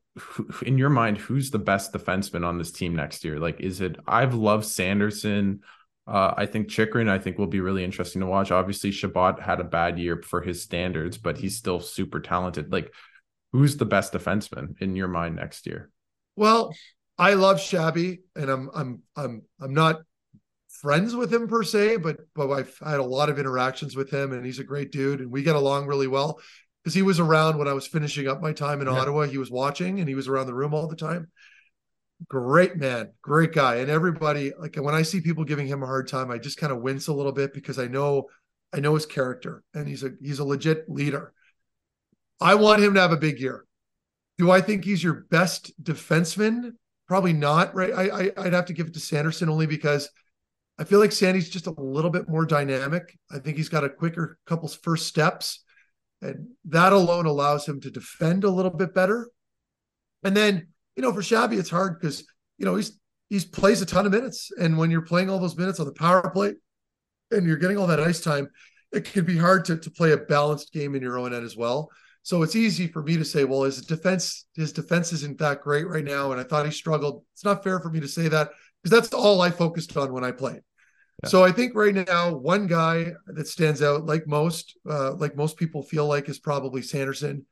in your mind, who's the best defenseman on this team next year? Like, is it? I've loved Sanderson. Uh, I think Chychrun, I think will be really interesting to watch. Obviously, Chabot had a bad year for his standards, but he's still super talented. Like, who's the best defenseman in your mind next year? Well, I love Shabby, and I'm I'm I'm I'm not friends with him per se, but but I've had a lot of interactions with him, and he's a great dude, and we get along really well because he was around when I was finishing up my time in yeah. Ottawa. He was watching, and he was around the room all the time. Great man, great guy, and everybody like when I see people giving him a hard time, I just kind of wince a little bit because I know I know his character, and he's a he's a legit leader. I want him to have a big year. Do I think he's your best defenseman? Probably not, right? I, I would have to give it to Sanderson only because I feel like Sandy's just a little bit more dynamic. I think he's got a quicker couple first steps, and that alone allows him to defend a little bit better. And then, you know, for Shabby, it's hard because you know he's he's plays a ton of minutes, and when you're playing all those minutes on the power play, and you're getting all that ice time, it can be hard to to play a balanced game in your own end as well. So it's easy for me to say, well, his defense his defense isn't that great right now, and I thought he struggled. It's not fair for me to say that because that's all I focused on when I played. Yeah. So I think right now, one guy that stands out, like most, uh, like most people feel like, is probably Sanderson.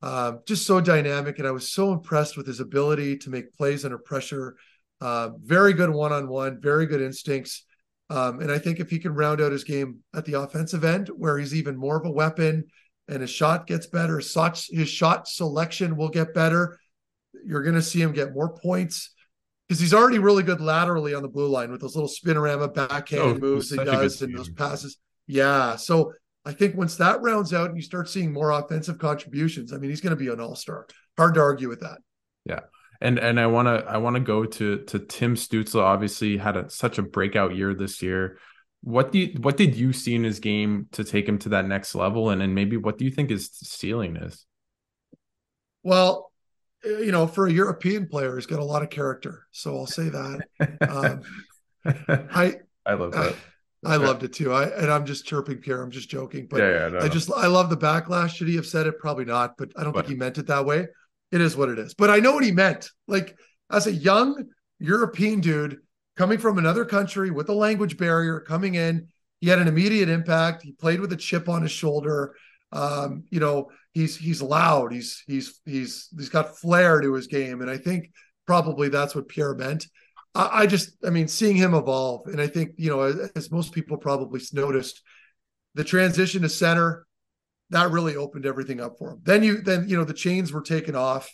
Uh, just so dynamic, and I was so impressed with his ability to make plays under pressure. Uh, very good one-on-one, very good instincts. Um, and I think if he can round out his game at the offensive end, where he's even more of a weapon, and his shot gets better, his shot selection will get better. You're going to see him get more points because he's already really good laterally on the blue line with those little spinorama backhand oh, moves he does and those passes. Yeah. So I think once that rounds out and you start seeing more offensive contributions, I mean, he's going to be an all star. Hard to argue with that. Yeah. And and I want to I want to go to to Tim Stützle. Obviously, had a, such a breakout year this year. What do you, what did you see in his game to take him to that next level? And and maybe what do you think his ceiling is? Well, you know, for a European player, he's got a lot of character. So I'll say that. Um, I I love that. I, I loved it too. I and I'm just chirping Pierre. I'm just joking, but yeah, yeah, no, I just I love the backlash. Should he have said it? Probably not. But I don't but, think he meant it that way. It is what it is. But I know what he meant. Like as a young European dude coming from another country with a language barrier, coming in, he had an immediate impact. He played with a chip on his shoulder. Um, you know, he's he's loud. He's he's he's he's got flair to his game, and I think probably that's what Pierre meant. I, I just, I mean, seeing him evolve, and I think you know, as, as most people probably noticed, the transition to center that really opened everything up for him. Then you then you know the chains were taken off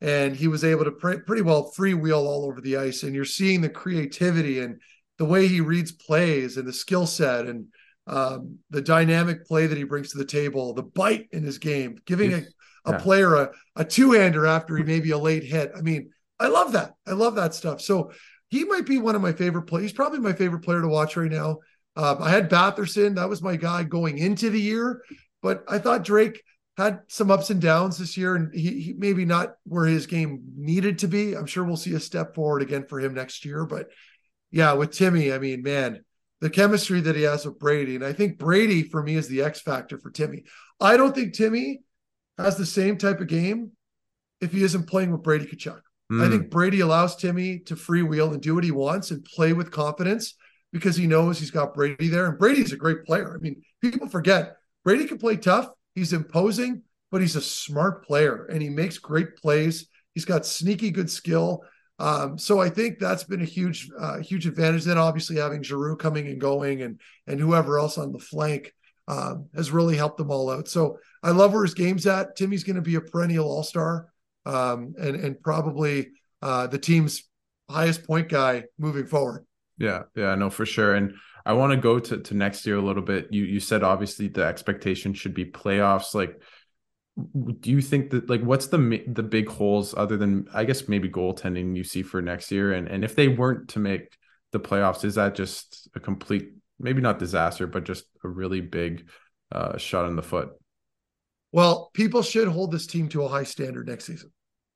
and he was able to pre- pretty well freewheel all over the ice and you're seeing the creativity and the way he reads plays and the skill set and um, the dynamic play that he brings to the table, the bite in his game, giving a, a yeah. player a, a two hander after he maybe a late hit. I mean, I love that. I love that stuff. So he might be one of my favorite players. He's probably my favorite player to watch right now. Um, I had Batherson. That was my guy going into the year, but I thought Drake had some ups and downs this year, and he, he, maybe not where his game needed to be. I'm sure we'll see a step forward again for him next year. But yeah, with Timmy, I mean, man, the chemistry that he has with Brady, and I think Brady for me is the X factor for Timmy. I don't think Timmy has the same type of game if he isn't playing with Brady Tkachuk. Mm. I think hmm. Brady allows Timmy to freewheel and do what he wants and play with confidence because he knows he's got Brady there. And Brady's a great player. I mean, people forget Brady can play tough. He's imposing, but he's a smart player and he makes great plays. He's got sneaky good skill. Um, so I think that's been a huge, uh, huge advantage. Then obviously having Giroux coming and going and and whoever else on the flank um, has really helped them all out. So I love where his game's at. Timmy's going to be a perennial All Star um, and and probably uh, the team's highest point guy moving forward. Yeah, yeah, no, for sure. And I want to go to to next year a little bit. You you said obviously the expectation should be playoffs. Like, do you think that like what's the the big holes other than I guess maybe goaltending you see for next year? And and if they weren't to make the playoffs, is that just a complete maybe not disaster, but just a really big uh, shot in the foot? Well, people should hold this team to a high standard next season.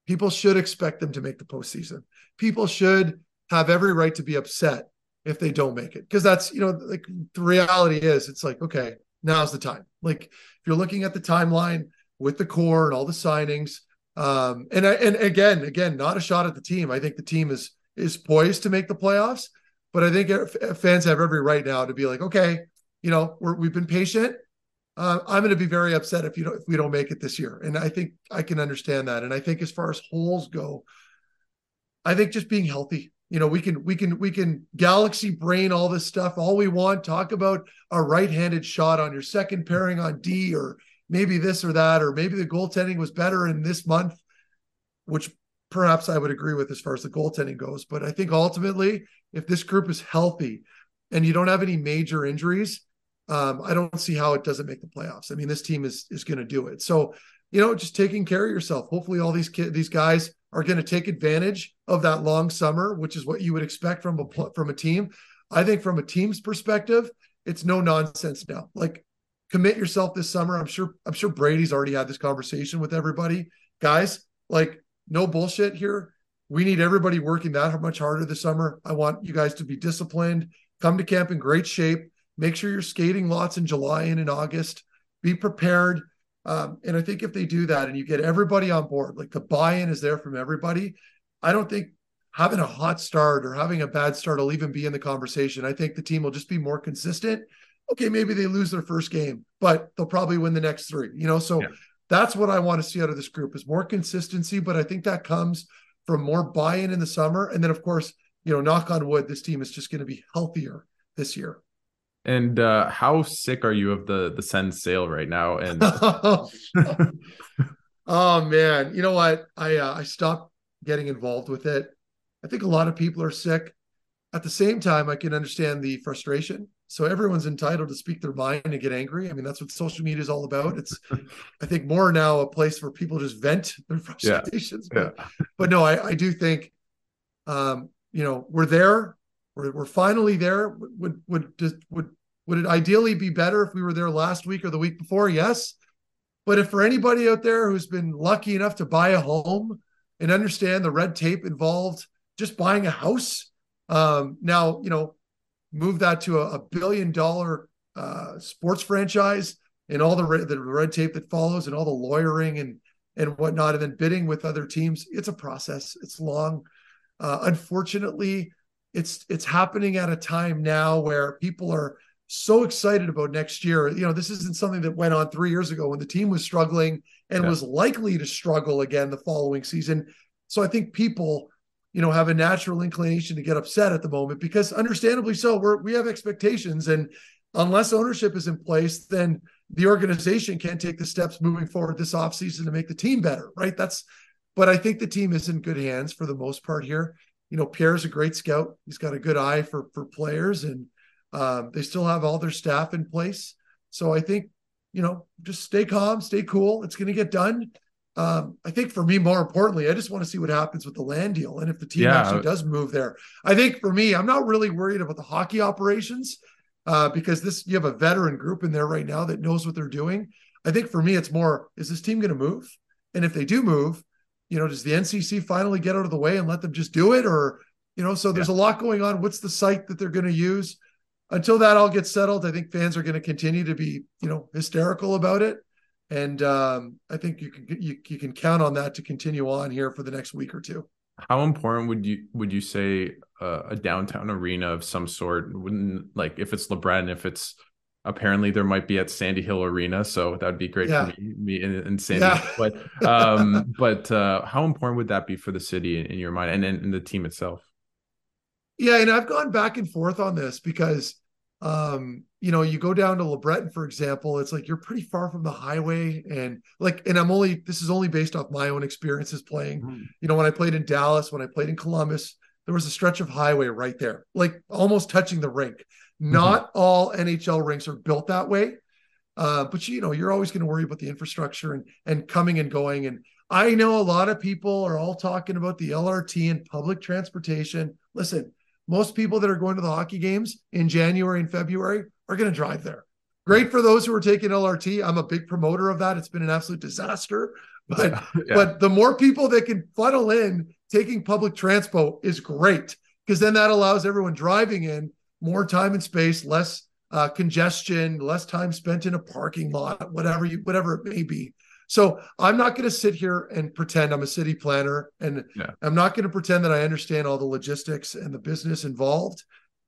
People should expect them to make the postseason. People should have every right to be upset if they don't make it. Because that's, you know, like the reality is it's like, okay, now's the time. Like if you're looking at the timeline with the core and all the signings, um, and and again, again, not a shot at the team. I think the team is is poised to make the playoffs, but I think fans have every right now to be like, okay, you know, we're, we've been patient uh, I'm going to be very upset if you don't if we don't make it this year. And I think I can understand that. And I think as far as holes go, I think just being healthy. You know, we can we can we can galaxy brain all this stuff all we want. Talk about a right-handed shot on your second pairing on D, or maybe this or that, or maybe the goaltending was better in this month, which perhaps I would agree with as far as the goaltending goes. But I think ultimately, if this group is healthy and you don't have any major injuries, um, I don't see how it doesn't make the playoffs. I mean, this team is is going to do it. So, you know, just taking care of yourself. Hopefully, all these kids, these guys are going to take advantage of that long summer, which is what you would expect from a from a team. I think from a team's perspective, it's no nonsense now. Like, commit yourself this summer. I'm sure I'm sure Brady's already had this conversation with everybody, guys. Like, no bullshit here. We need everybody working that much harder this summer. I want you guys to be disciplined. Come to camp in great shape Make sure you're skating lots in July and in August. Be prepared. Um, and I think if they do that and you get everybody on board, like the buy in is there from everybody, I don't think having a hot start or having a bad start will even be in the conversation. I think the team will just be more consistent. Okay, maybe they lose their first game, but they'll probably win the next three, you know? So yeah. that's what I want to see out of this group is more consistency. But I think that comes from more buy in in the summer. And then, of course, you know, knock on wood, this team is just going to be healthier this year. And uh, how sick are you of the the Sens sale right now? And oh man, you know what? I uh, I stopped getting involved with it. I think a lot of people are sick. At the same time, I can understand the frustration. So everyone's entitled to speak their mind and get angry. I mean, that's what social media is all about. It's, I think, more now a place where people just vent their frustrations. Yeah. But, yeah. but no, I, I do think, um, you know, we're there. We're, we're finally there. Would would just would would it ideally be better if we were there last week or the week before? Yes. But if for anybody out there who's been lucky enough to buy a home and understand the red tape involved just buying a house, um, now you know, move that to a, a billion dollar uh, sports franchise and all the red, the red tape that follows and all the lawyering and and whatnot, and then bidding with other teams. It's a process. It's long. Uh, unfortunately, it's it's happening at a time now where people are so excited about next year. You know, this isn't something that went on three years ago when the team was struggling and yeah. was likely to struggle again the following season. So I think people, you know, have a natural inclination to get upset at the moment because understandably so, we're we have expectations. And unless ownership is in place, then the organization can't take the steps moving forward this offseason to make the team better, right? That's but I think the team is in good hands for the most part here you know, Pierre's a great scout. He's got a good eye for for players, and um, they still have all their staff in place. So I think, you know, just stay calm, stay cool. It's going to get done. Um, I think for me, more importantly, I just want to see what happens with the land deal and if the team yeah. actually does move there. I think for me, I'm not really worried about the hockey operations uh, because this you have a veteran group in there right now that knows what they're doing. I think for me, it's more is this team going to move? And if they do move, you know, does the NCC finally get out of the way and let them just do it? Or, you know, so there's yeah. a lot going on. What's the site that they're going to use? Until that all gets settled, I think fans are going to continue to be, you know, hysterical about it. And um, I think you can you, you can count on that to continue on here for the next week or two. How important would you would you say uh, a downtown arena of some sort? Wouldn't like if it's LeBreton, if it's apparently there might be at Sandy Hill Arena, so that'd be great yeah. for me, me in, in Sandy. Yeah. But um, but uh, how important would that be for the city in, in your mind and in, in the team itself? Yeah, and I've gone back and forth on this because um, you know, you go down to LeBreton, for example, it's like you're pretty far from the highway. And like, and I'm only, this is only based off my own experiences playing. Mm. You know, when I played in Dallas, when I played in Columbus, there was a stretch of highway right there, like almost touching the rink. Mm-hmm. Not all NHL rinks are built that way. Uh, but you know, you're always going to worry about the infrastructure and and coming and going. And I know a lot of people are all talking about the LRT and public transportation. Listen, most people that are going to the hockey games in January and February are going to drive there. Great for those who are taking LRT. I'm a big promoter of that. It's been an absolute disaster. But yeah. but the more people that can funnel in taking public transport is great because then that allows everyone driving in more time and space, less uh, congestion, less time spent in a parking lot, whatever you whatever it may be. So I'm not going to sit here and pretend I'm a city planner, and yeah. I'm not going to pretend that I understand all the logistics and the business involved.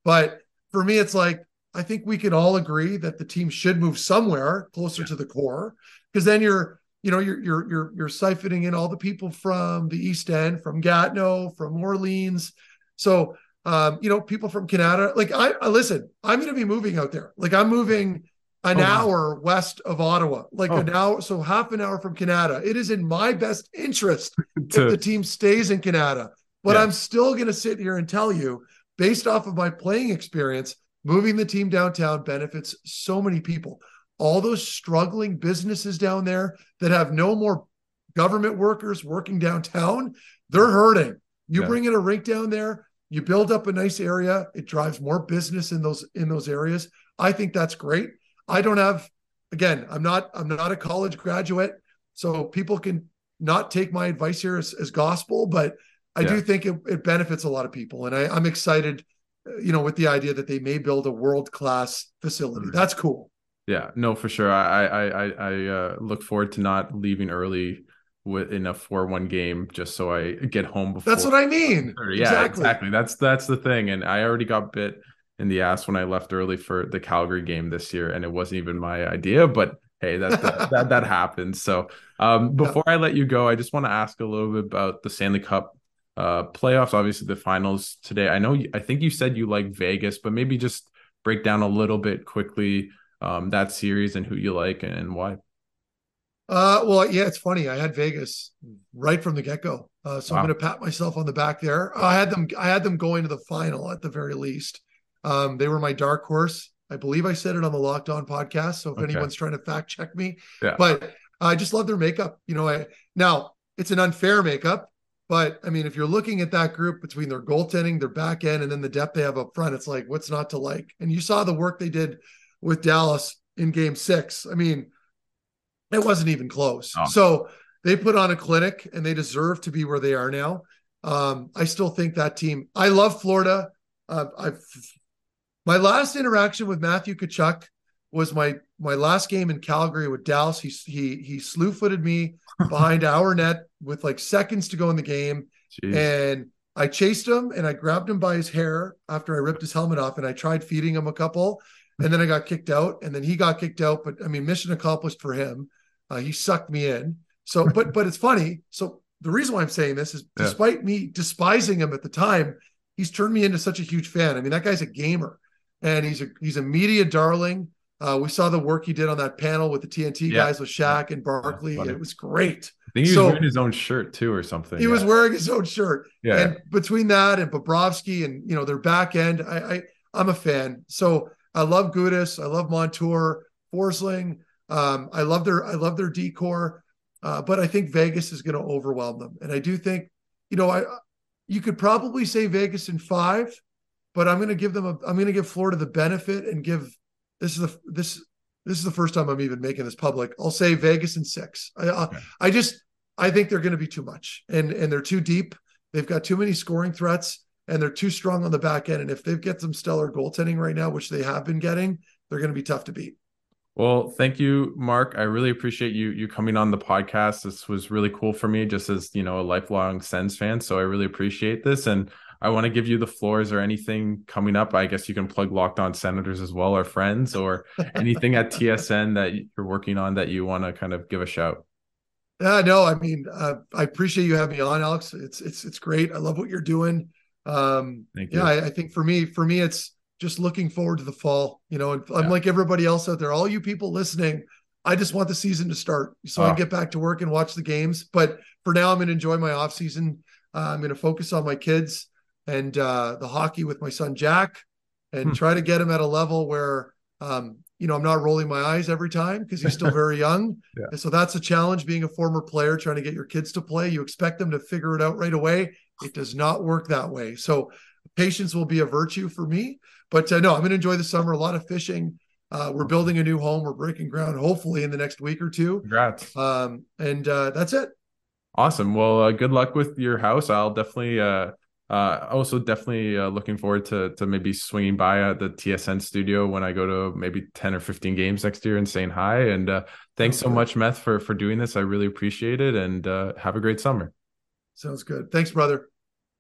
But for me, it's like I think we can all agree that the team should move somewhere closer yeah. to the core, because then you're you know you're you're you're you're siphoning in all the people from the East End, from Gatineau, from Orleans. So um, you know, people from Kanata. Like I, I listen, I'm going to be moving out there. Like I'm moving an oh, hour west of Ottawa, like oh. an hour, so half an hour from Kanata. It is in my best interest to, if the team stays in Kanata. But yeah. I'm still going to sit here and tell you, based off of my playing experience, moving the team downtown benefits so many people. All those struggling businesses down there that have no more government workers working downtown, they're hurting. You yeah. bring in a rink down there, you build up a nice area, it drives more business in those in those areas. I think that's great. I don't have again, I'm not I'm not a college graduate, so people can not take my advice here as, as gospel, but I yeah. do think it, it, benefits a lot of people. And I, I'm excited, you know, with the idea that they may build a world-class facility. That's cool. Yeah, no, for sure. I I I, I uh, look forward to not leaving early with in a four-one game just so I get home before. That's what I mean. Yeah, exactly. exactly. That's that's the thing. And I already got bit in the ass when I left early for the Calgary game this year, and it wasn't even my idea. But hey, that that that, that happens. So um, before. I let you go, I just want to ask a little bit about the Stanley Cup uh, playoffs. Obviously, the finals today. I know. You, I think you said you like Vegas, but maybe just break down a little bit quickly um, that series and who you like and why. Uh, well, yeah, it's funny. I had Vegas right from the get go, uh, so wow. I'm going to pat myself on the back there. I had them. I had them going to the final at the very least. Um, they were my dark horse. I believe I said it on the Locked On podcast. So if okay. anyone's trying to fact check me, yeah. but I just love their makeup. You know, I now it's an unfair makeup, but I mean, if you're looking at that group between their goaltending, their back end, and then the depth they have up front, it's like what's not to like. And you saw the work they did with Dallas in Game Six. I mean, it wasn't even close. Oh. So they put on a clinic, and they deserve to be where they are now. Um, I still think that team. I love Florida. Uh, I've my last interaction with Matthew Tkachuk was my my last game in Calgary with Dallas. He he he slew footed me behind our net with like seconds to go in the game, Jeez. and I chased him and I grabbed him by his hair after I ripped his helmet off, and I tried feeding him a couple, and then I got kicked out, and then he got kicked out. But I mean, mission accomplished for him. Uh, he sucked me in. So, but but it's funny. So the reason why I'm saying this is, yeah. despite me despising him at the time, he's turned me into such a huge fan. I mean, that guy's a gamer and he's a he's a media darling. Uh, we saw the work he did on that panel with the TNT yeah. guys with Shaq and Barkley. Yeah, it was great. I think he so, was wearing his own shirt too, or something. He yeah. was wearing his own shirt. Yeah. And between that and Bobrovsky and you know their back end, I, I I'm a fan. So I love Gudas. I love Montour, Forsling. Um, I love their I love their D-core. Uh, but I think Vegas is going to overwhelm them, and I do think, you know, I you could probably say Vegas in five, but I'm going to give them a I'm going to give Florida the benefit and give this is the this this is the first time I'm even making this public. I'll say Vegas in six. I, okay. I, I just I think they're going to be too much, and and they're too deep. They've got too many scoring threats, and they're too strong on the back end. And if they get some stellar goaltending right now, which they have been getting, they're going to be tough to beat. Well, thank you, Marc. I really appreciate you you coming on the podcast. This was really cool for me, just as you know, a lifelong Sens fan. So I really appreciate this, and I want to give you the floors or anything coming up. I guess you can plug Locked On Senators as well, or friends, or anything at TSN that you're working on that you want to kind of give a shout. Yeah, no, I mean, uh, I appreciate you having me on, Alex. It's it's it's great. I love what you're doing. Um, Thank you. Yeah, I, I, think for me, for me, it's just looking forward to the fall. You know, and I'm yeah. like everybody else out there. All you people listening, I just want the season to start so oh. I can get back to work and watch the games. But for now, I'm going to enjoy my off season. Uh, I'm going to focus on my kids and uh, the hockey with my son Jack, and hmm. try to get him at a level where um, you know, I'm not rolling my eyes every time because he's still very young. yeah. And so that's a challenge being a former player, trying to get your kids to play. You expect them to figure it out right away. It does not work that way. So patience will be a virtue for me. But uh, no, I'm going to enjoy the summer, a lot of fishing. Uh, we're building a new home. We're breaking ground hopefully in the next week or two. Congrats. Um, and uh, that's it. Awesome. Well, uh, good luck with your house. I'll definitely uh, also definitely uh, looking forward to to maybe swinging by at the TSN studio when I go to maybe 10 or 15 games next year and saying hi. And uh, thanks so much, Meth, for for doing this. I really appreciate it and uh, have a great summer. Sounds good. Thanks, brother.